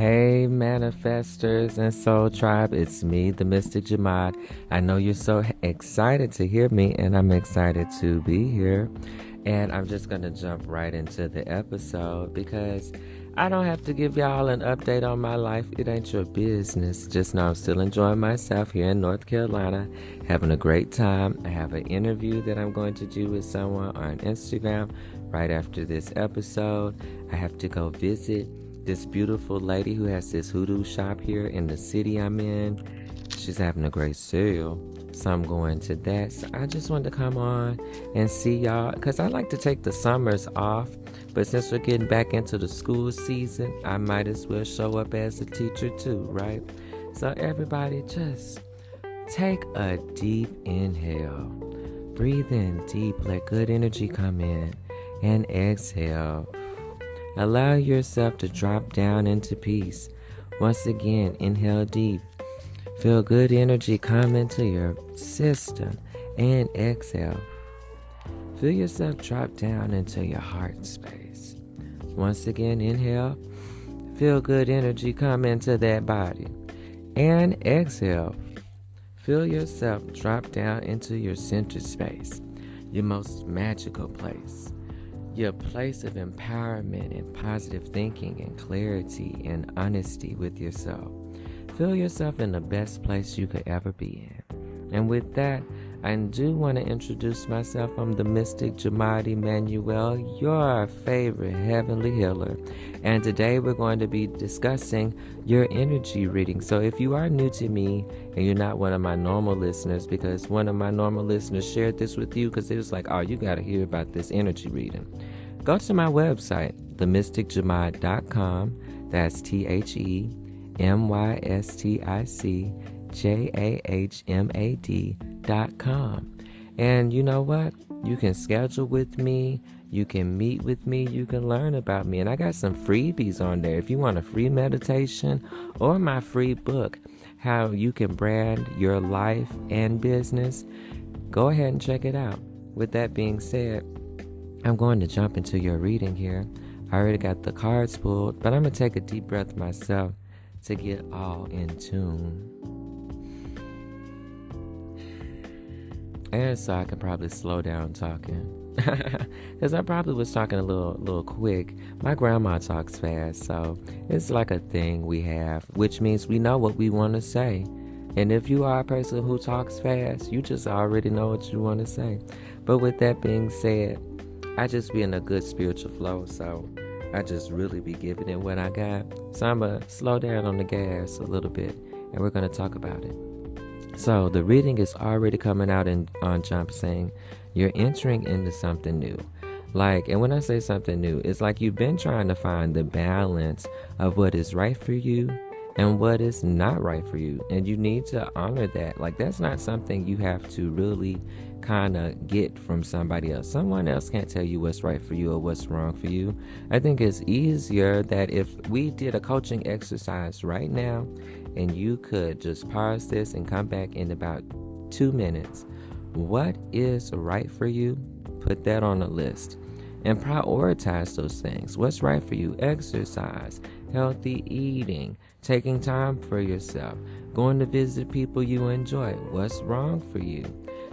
Hey, manifestors and soul tribe, it's me, the Mystic Jahmad. I know you're so excited to hear me, and I'm excited to be here. And I'm just going to jump right into the episode because I don't have to give y'all an update on my life. It ain't your business. Just know I'm still enjoying myself here in North Carolina, having a great time. I have an interview that I'm going to do with someone on Instagram right after this episode. I have to go visit this beautiful lady who has this hoodoo shop here in the city I'm in. She's having a great sale. So I'm going to that. So I just wanted to come on and see y'all because I like to take the summers off. But since we're getting back into the school season, I might as well show up as a teacher too, right? So everybody just take a deep inhale. Breathe in deep, let good energy come in, and exhale. Allow yourself to drop down into peace. Once again, inhale deep. Feel good energy come into your system and exhale. Feel yourself drop down into your heart space. Once again, inhale. Feel good energy come into that body. And exhale. Feel yourself drop down into your center space, your most magical place your place of empowerment and positive thinking and clarity and honesty with yourself. Feel yourself in the best place you could ever be in. And with that, I do want to introduce myself. I'm the Mystic Jahmad Emmanuel, your favorite heavenly healer. And today we're going to be discussing your energy reading. So if you are new to me and you're not one of my normal listeners, because one of my normal listeners shared this with you because it was like, oh, you got to hear about this energy reading. Go to my website, themysticjahmad.com. That's T H E M Y S T I C J A H M A D dot com. And you know what? You can schedule with me, you can meet with me, you can learn about me. And I got some freebies on there. If you want a free meditation or my free book, How You Can Brand Your Life and Business, go ahead and check it out. With that being said, I'm going to jump into your reading here. I already got the cards pulled, but I'm going to take a deep breath myself to get all in tune. And so I can probably slow down talking. Because I probably was talking a little, little quick. My grandma talks fast, so it's like a thing we have, which means we know what we want to say. And if you are a person who talks fast, you just already know what you want to say. But with that being said, I just be in a good spiritual flow, so I just really be giving it what I got. So I'm gonna slow down on the gas a little bit, and we're gonna talk about it. So the reading is already coming out in, uh, on Jump saying you're entering into something new. Like, and when I say something new, it's like you've been trying to find the balance of what is right for you and what is not right for you. And you need to honor that. Like, that's not something you have to really kind of get from somebody else. Someone else can't tell you what's right for you or what's wrong for you. I think it's easier that if we did a coaching exercise right now and you could just pause this and come back in about two minutes. What is right for you? Put that on a list and prioritize those things. What's right for you? Exercise, healthy eating, taking time for yourself, going to visit people you enjoy. What's wrong for you?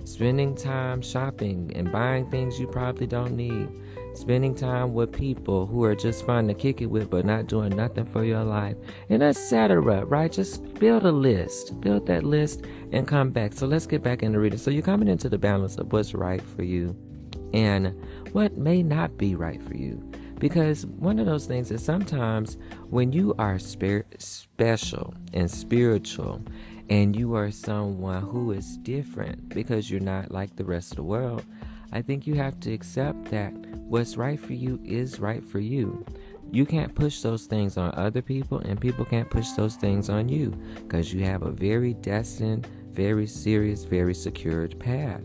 Spending time shopping and buying things you probably don't need. Spending time with people who are just fun to kick it with but not doing nothing for your life. And etc. Right? Just build a list. Build that list and come back. So let's get back into reading. So you're coming into the balance of what's right for you and what may not be right for you. Because one of those things is sometimes when you are spirit, special and spiritual and you are someone who is different because you're not like the rest of the world, I think you have to accept that what's right for you is right for you. You can't push those things on other people, and people can't push those things on you because you have a very destined, very serious, very secured path.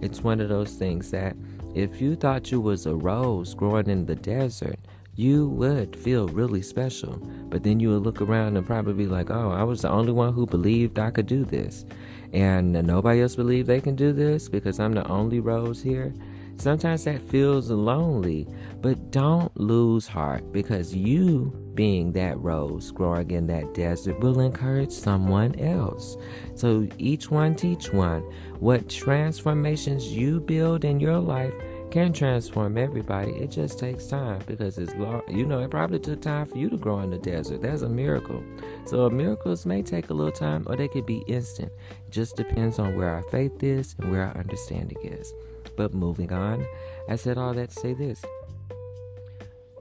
It's one of those things that if you thought you was a rose growing in the desert, you would feel really special. But then you would look around and probably be like, oh, I was the only one who believed I could do this. And nobody else believed they can do this because I'm the only rose here. Sometimes that feels lonely, but don't lose heart because you, being that rose growing in that desert, will encourage someone else. So each one teach one. What transformations you build in your life can transform everybody. It just takes time because it's long. You know, it probably took time for you to grow in the desert. That's a miracle. So miracles may take a little time or they could be instant. It just depends on where our faith is and where our understanding is. But moving on, I said all that to say this.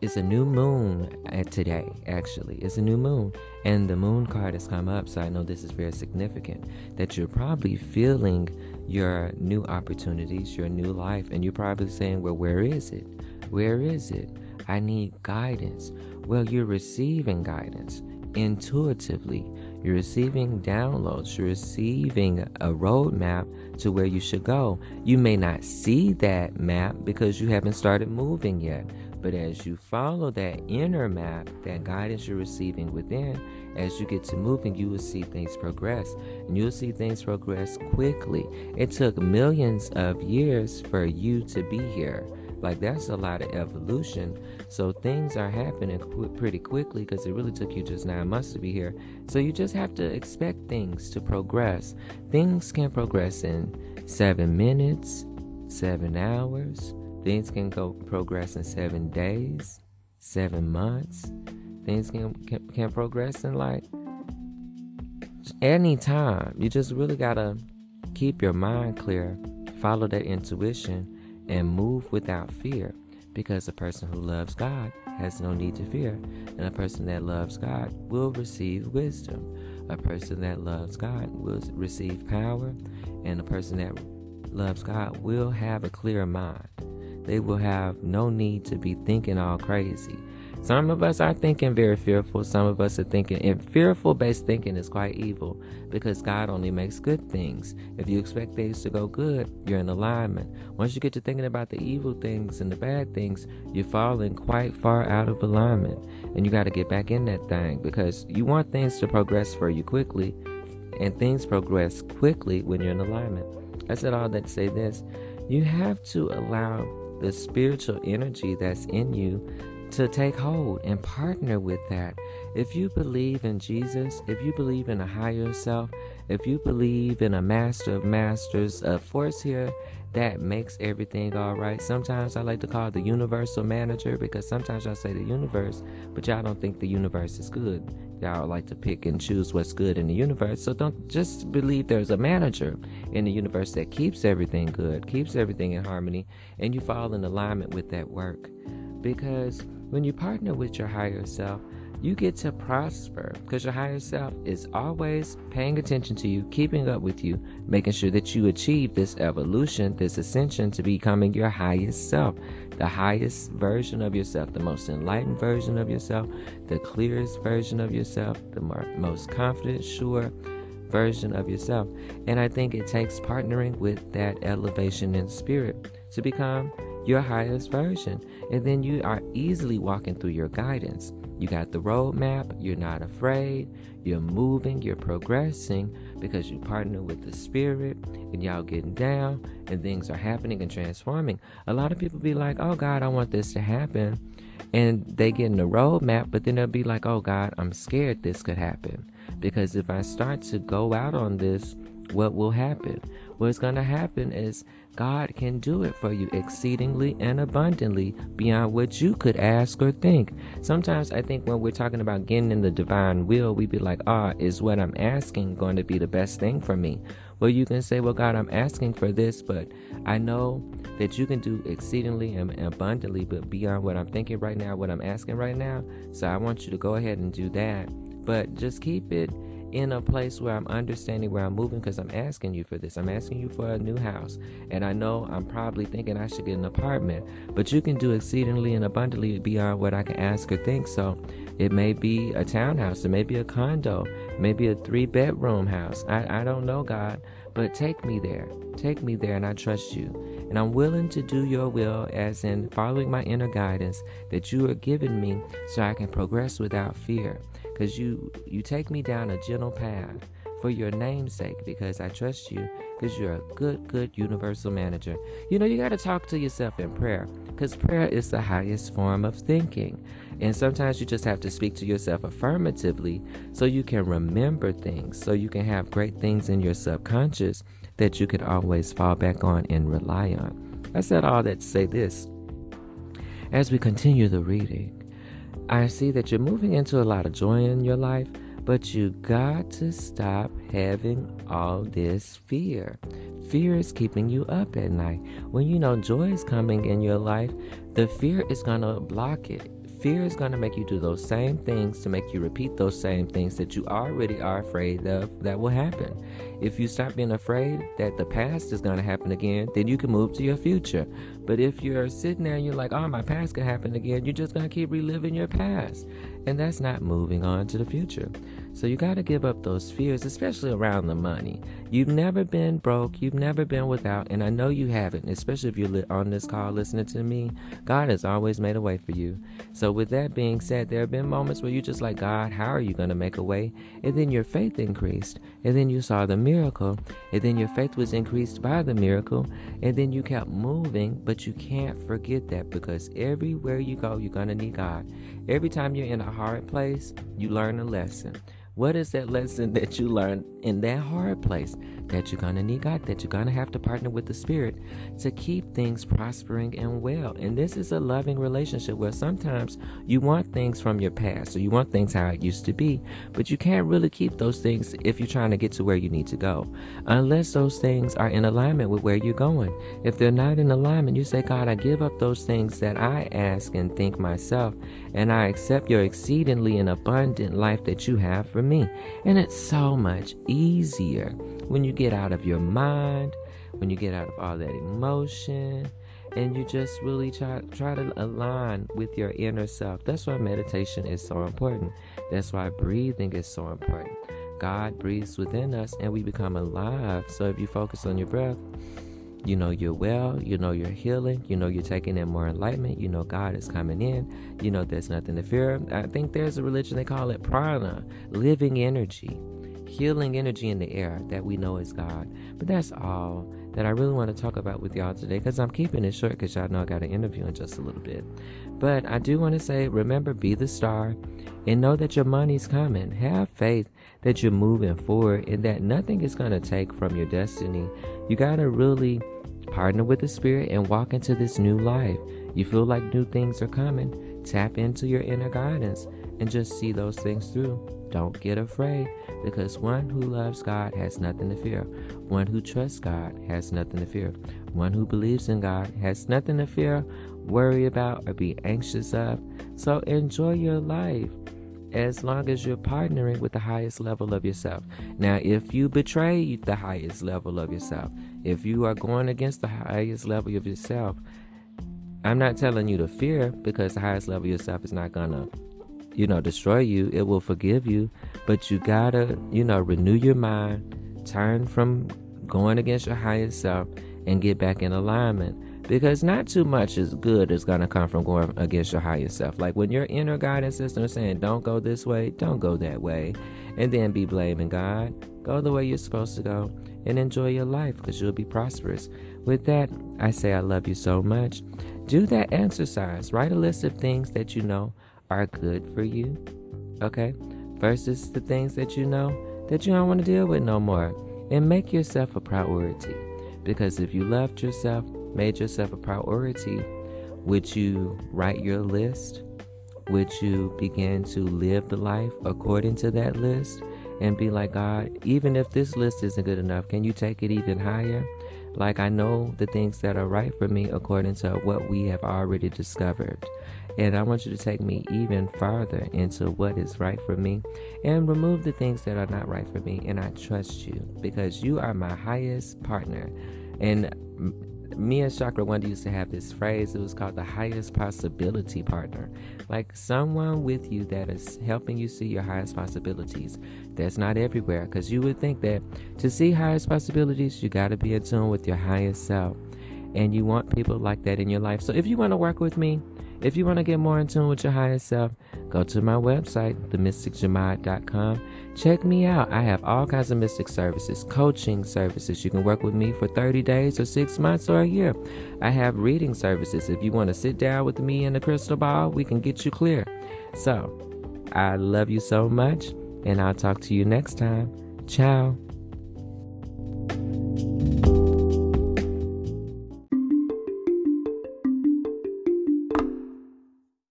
It's a new moon uh, today, actually. It's a new moon. And the moon card has come up, so I know this is very significant. That you're probably feeling your new opportunities, your new life, and you're probably saying, Well, where is it? Where is it? I need guidance. Well, you're receiving guidance intuitively. You're receiving downloads. You're receiving a roadmap to where you should go. You may not see that map because you haven't started moving yet. But as you follow that inner map, that guidance you're receiving within, as you get to moving, you will see things progress. And you'll see things progress quickly. It took millions of years for you to be here. Like, that's a lot of evolution. So, things are happening qu- pretty quickly because it really took you just nine months to be here. So, you just have to expect things to progress. Things can progress in seven minutes, seven hours. Things can go progress in seven days, seven months things can, can, can progress in like any time. You just really gotta keep your mind clear, follow that intuition, and move without fear. Because a person who loves God has no need to fear, and a person that loves God will receive wisdom. A person that loves God will receive power, and a person that loves God will have a clear mind. They will have no need to be thinking all crazy. Some of us are thinking very fearful. Some of us are thinking, and fearful based thinking is quite evil because God only makes good things. If you expect things to go good, you're in alignment. Once you get to thinking about the evil things and the bad things, you're falling quite far out of alignment. And you got to get back in that thing because you want things to progress for you quickly, and things progress quickly when you're in alignment. I said all that to say this you have to allow the spiritual energy that's in you to take hold and partner with that. If you believe in Jesus, if you believe in a higher self, if you believe in a master of masters, a force here that makes everything all right. Sometimes I like to call it the universal manager because sometimes I say the universe, but y'all don't think the universe is good. Y'all like to pick and choose what's good in the universe. So don't just believe there's a manager in the universe that keeps everything good, keeps everything in harmony, and you fall in alignment with that work. Because when you partner with your higher self, you get to prosper because your higher self is always paying attention to you, keeping up with you, making sure that you achieve this evolution, this ascension to becoming your highest self, the highest version of yourself, the most enlightened version of yourself, the clearest version of yourself, the more, most confident, sure version of yourself. And I think it takes partnering with that elevation in spirit to become your highest version. And then you are easily walking through your guidance. You got the roadmap, you're not afraid, you're moving, you're progressing because you partner with the spirit and y'all getting down and things are happening and transforming. A lot of people be like, oh God, I want this to happen. And they get in the roadmap, but then they'll be like, oh God, I'm scared this could happen. Because if I start to go out on this, what will happen? What's going to happen is God can do it for you exceedingly and abundantly beyond what you could ask or think. Sometimes I think when we're talking about getting in the divine will, we be like, ah, is what I'm asking going to be the best thing for me? Well, you can say, well, God, I'm asking for this, but I know that you can do exceedingly and abundantly, but beyond what I'm thinking right now, what I'm asking right now. So I want you to go ahead and do that. But just keep it in a place where I'm understanding where I'm moving because I'm asking you for this. I'm asking you for a new house. And I know I'm probably thinking I should get an apartment, but you can do exceedingly and abundantly beyond what I can ask or think. So it may be a townhouse, it may be a condo, maybe a three bedroom house. I, I don't know, God, but take me there. Take me there, and I trust you. And I'm willing to do your will, as in following my inner guidance that you are giving me so I can progress without fear because you you take me down a gentle path for your namesake because I trust you because you're a good, good universal manager. You know, you got to talk to yourself in prayer because prayer is the highest form of thinking. And sometimes you just have to speak to yourself affirmatively so you can remember things, so you can have great things in your subconscious that you can always fall back on and rely on. I said all that to say this. As we continue the reading, I see that you're moving into a lot of joy in your life, but you got to stop having all this fear. Fear is keeping you up at night. When you know joy is coming in your life, the fear is going to block it. Fear is going to make you do those same things to make you repeat those same things that you already are afraid of that will happen. If you stop being afraid that the past is going to happen again, then you can move to your future. But if you're sitting there and you're like, oh, my past can happen again, you're just going to keep reliving your past. And that's not moving on to the future. So you got to give up those fears, especially around the money. You've never been broke, you've never been without, and I know you haven't, especially if you're on this call listening to me. God has always made a way for you. So, with that being said, there have been moments where you're just like, God, how are you going to make a way? And then your faith increased, and then you saw the miracle, and then your faith was increased by the miracle, and then you kept moving, but you can't forget that because everywhere you go, you're going to need God. Every time you're in a hard place, you learn a lesson. What is that lesson that you learned in that hard place that you're going to need God, that you're going to have to partner with the Spirit to keep things prospering and well? And this is a loving relationship where sometimes you want things from your past or you want things how it used to be, but you can't really keep those things if you're trying to get to where you need to go, unless those things are in alignment with where you're going. If they're not in alignment, you say, God, I give up those things that I ask and think myself, and I accept your exceedingly and abundant life that you have for me. And it's so much easier when you get out of your mind, when you get out of all that emotion, and you just really try try to align with your inner self. That's why meditation is so important. That's why breathing is so important. God breathes within us and we become alive. So if you focus on your breath, you know you're well, you know you're healing, you know you're taking in more enlightenment, you know God is coming in, you know there's nothing to fear. I think there's a religion they call it prana, living energy, healing energy in the air that we know is God. But that's all that I really want to talk about with y'all today because I'm keeping it short because y'all know I got an interview in just a little bit. But I do want to say remember, be the star and know that your money's coming. Have faith that you're moving forward and that nothing is going to take from your destiny. You got to really Partner with the Spirit and walk into this new life. You feel like new things are coming. Tap into your inner guidance and just see those things through. Don't get afraid because one who loves God has nothing to fear. One who trusts God has nothing to fear. One who believes in God has nothing to fear, worry about, or be anxious of. So enjoy your life as long as you're partnering with the highest level of yourself. Now, if you betray the highest level of yourself, if you are going against the highest level of yourself, I'm not telling you to fear because the highest level of yourself is not gonna, you know, destroy you. It will forgive you, but you gotta, you know, renew your mind, turn from going against your higher self, and get back in alignment because not too much is good is to come from going against your higher self. Like when your inner guidance system is saying, don't go this way, don't go that way, and then be blaming God. Go the way you're supposed to go and enjoy your life because you'll be prosperous. With that, I say I love you so much. Do that exercise. Write a list of things that you know are good for you, okay? Versus the things that you know that you don't want to deal with no more. And make yourself a priority. Because if you loved yourself, made yourself a priority, would you write your list? Would you begin to live the life according to that list? And be like, God, even if this list isn't good enough, can you take it even higher? Like, I know the things that are right for me according to what we have already discovered. And I want you to take me even farther into what is right for me and remove the things that are not right for me. And I trust you because you are my highest partner. And me and Chakra Wanda used to have this phrase. It was called the highest possibility partner. Like someone with you that is helping you see your highest possibilities. That's not everywhere because you would think that to see highest possibilities, you got to be in tune with your highest self. And you want people like that in your life. So if you want to work with me, if you want to get more in tune with your higher self, go to my website, themysticjahmad.com. Check me out. I have all kinds of mystic services, coaching services. You can work with me for 30 days or six months or a year. I have reading services. If you want to sit down with me in the crystal ball, we can get you clear. So, I love you so much, and I'll talk to you next time. Ciao.